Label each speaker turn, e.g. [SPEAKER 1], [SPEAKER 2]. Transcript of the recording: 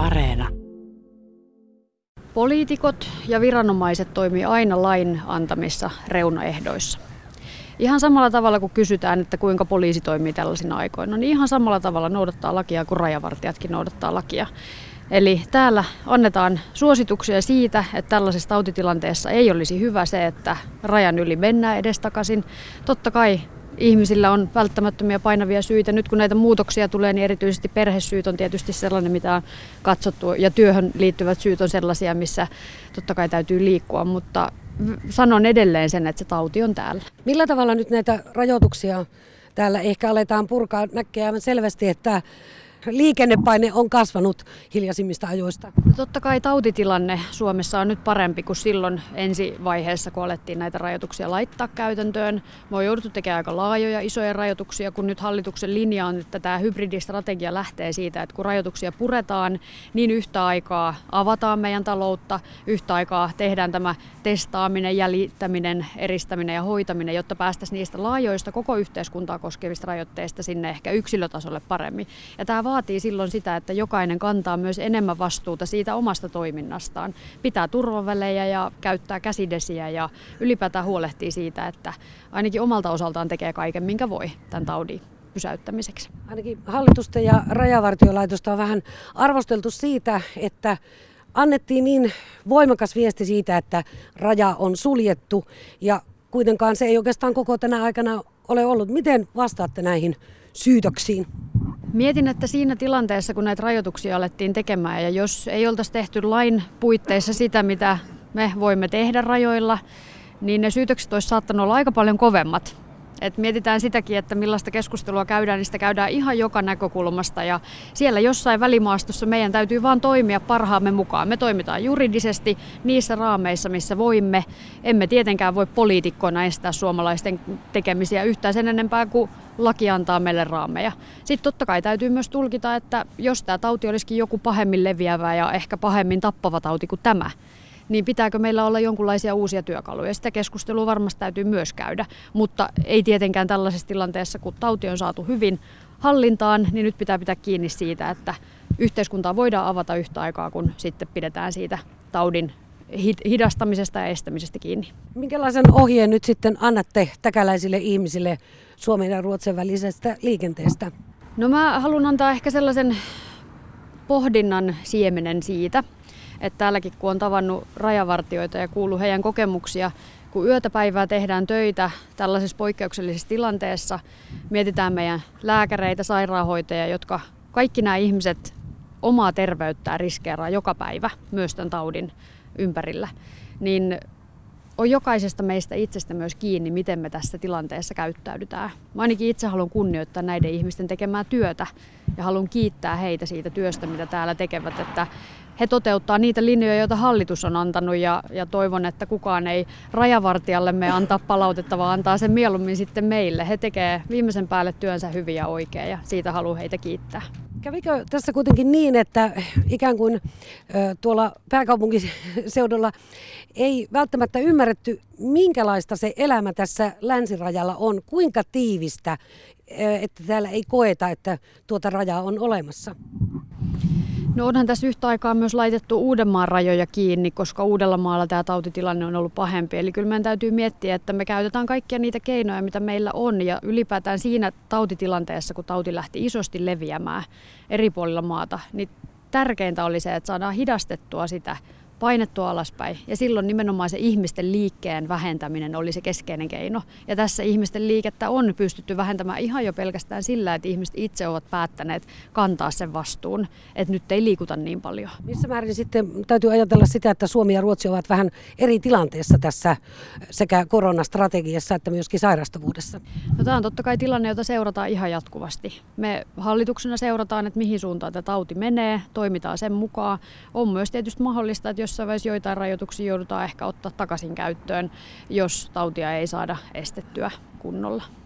[SPEAKER 1] Areena. Poliitikot ja viranomaiset toimii aina lain antamissa reunaehdoissa. Ihan samalla tavalla kuin kysytään, että kuinka poliisi toimii tällaisina aikoina, niin ihan samalla tavalla noudattaa lakia kuin rajavartijatkin noudattaa lakia. Eli täällä annetaan suosituksia siitä, että tällaisessa tautitilanteessa ei olisi hyvä se, että rajan yli mennään edestakaisin. Totta kai ihmisillä on välttämättömiä painavia syitä. Nyt kun näitä muutoksia tulee, niin erityisesti perhesyyt on tietysti sellainen, mitä on katsottu, ja työhön liittyvät syyt on sellaisia, missä totta kai täytyy liikkua, mutta sanon edelleen sen, että se tauti on täällä.
[SPEAKER 2] Millä tavalla nyt näitä rajoituksia täällä ehkä aletaan purkaa? Näkee selvästi, että liikennepaine on kasvanut hiljaisimmista ajoista?
[SPEAKER 1] No totta kai tautitilanne Suomessa on nyt parempi kuin silloin ensi vaiheessa, kun alettiin näitä rajoituksia laittaa käytäntöön. Me on jouduttu tekemään aika laajoja, isoja rajoituksia, kun nyt hallituksen linja on, että tämä hybridistrategia lähtee siitä, että kun rajoituksia puretaan, niin yhtä aikaa avataan meidän taloutta, yhtä aikaa tehdään tämä testaaminen, jäljittäminen, eristäminen ja hoitaminen, jotta päästäisiin niistä laajoista koko yhteiskuntaa koskevista rajoitteista sinne ehkä yksilötasolle paremmin. Ja tämä vaatii silloin sitä, että jokainen kantaa myös enemmän vastuuta siitä omasta toiminnastaan. Pitää turvavälejä ja käyttää käsidesiä ja ylipäätään huolehtii siitä, että ainakin omalta osaltaan tekee kaiken, minkä voi tämän taudin pysäyttämiseksi.
[SPEAKER 2] Ainakin hallitusta ja rajavartiolaitosta on vähän arvosteltu siitä, että annettiin niin voimakas viesti siitä, että raja on suljettu ja kuitenkaan se ei oikeastaan koko tänä aikana ole ollut. Miten vastaatte näihin syytöksiin?
[SPEAKER 1] Mietin, että siinä tilanteessa, kun näitä rajoituksia alettiin tekemään, ja jos ei oltaisi tehty lain puitteissa sitä, mitä me voimme tehdä rajoilla, niin ne syytökset olisi saattanut olla aika paljon kovemmat. Et mietitään sitäkin, että millaista keskustelua käydään, niin sitä käydään ihan joka näkökulmasta. Ja siellä jossain välimaastossa meidän täytyy vaan toimia parhaamme mukaan. Me toimitaan juridisesti niissä raameissa, missä voimme. Emme tietenkään voi poliitikkoina estää suomalaisten tekemisiä yhtään sen enempää kuin laki antaa meille raameja. Sitten totta kai täytyy myös tulkita, että jos tämä tauti olisikin joku pahemmin leviävä ja ehkä pahemmin tappava tauti kuin tämä, niin pitääkö meillä olla jonkinlaisia uusia työkaluja. Sitä keskustelua varmasti täytyy myös käydä, mutta ei tietenkään tällaisessa tilanteessa, kun tauti on saatu hyvin hallintaan, niin nyt pitää pitää kiinni siitä, että yhteiskuntaa voidaan avata yhtä aikaa, kun sitten pidetään siitä taudin hidastamisesta ja estämisestä kiinni.
[SPEAKER 2] Minkälaisen ohjeen nyt sitten annatte täkäläisille ihmisille Suomen ja Ruotsin välisestä liikenteestä?
[SPEAKER 1] No mä haluan antaa ehkä sellaisen pohdinnan siemenen siitä, että täälläkin kun on tavannut rajavartioita ja kuullut heidän kokemuksia, kun yötä päivää tehdään töitä tällaisessa poikkeuksellisessa tilanteessa, mietitään meidän lääkäreitä, sairaanhoitajia, jotka kaikki nämä ihmiset omaa terveyttään riskeeraa joka päivä myös tämän taudin ympärillä, niin on jokaisesta meistä itsestä myös kiinni, miten me tässä tilanteessa käyttäydytään. Mä ainakin itse haluan kunnioittaa näiden ihmisten tekemää työtä ja haluan kiittää heitä siitä työstä, mitä täällä tekevät, että he toteuttaa niitä linjoja, joita hallitus on antanut ja, ja toivon, että kukaan ei rajavartijallemme antaa palautetta, vaan antaa sen mieluummin sitten meille. He tekee viimeisen päälle työnsä hyvin ja oikein ja siitä haluan heitä kiittää.
[SPEAKER 2] Kävikö tässä kuitenkin niin, että ikään kuin tuolla pääkaupunkiseudulla ei välttämättä ymmärretty, minkälaista se elämä tässä länsirajalla on, kuinka tiivistä, että täällä ei koeta, että tuota rajaa on olemassa?
[SPEAKER 1] No onhan tässä yhtä aikaa myös laitettu Uudenmaan rajoja kiinni, koska Uudellamaalla tämä tautitilanne on ollut pahempi. Eli kyllä meidän täytyy miettiä, että me käytetään kaikkia niitä keinoja, mitä meillä on. Ja ylipäätään siinä tautitilanteessa, kun tauti lähti isosti leviämään eri puolilla maata, niin tärkeintä oli se, että saadaan hidastettua sitä painettua alaspäin. Ja silloin nimenomaan se ihmisten liikkeen vähentäminen oli se keskeinen keino. Ja tässä ihmisten liikettä on pystytty vähentämään ihan jo pelkästään sillä, että ihmiset itse ovat päättäneet kantaa sen vastuun, että nyt ei liikuta niin paljon.
[SPEAKER 2] Missä määrin sitten täytyy ajatella sitä, että Suomi ja Ruotsi ovat vähän eri tilanteessa tässä sekä koronastrategiassa että myöskin sairastavuudessa?
[SPEAKER 1] No, tämä on totta kai tilanne, jota seurataan ihan jatkuvasti. Me hallituksena seurataan, että mihin suuntaan tämä tauti menee, toimitaan sen mukaan. On myös tietysti mahdollista, että jos jossain vaiheessa joitain rajoituksia joudutaan ehkä ottaa takaisin käyttöön, jos tautia ei saada estettyä kunnolla.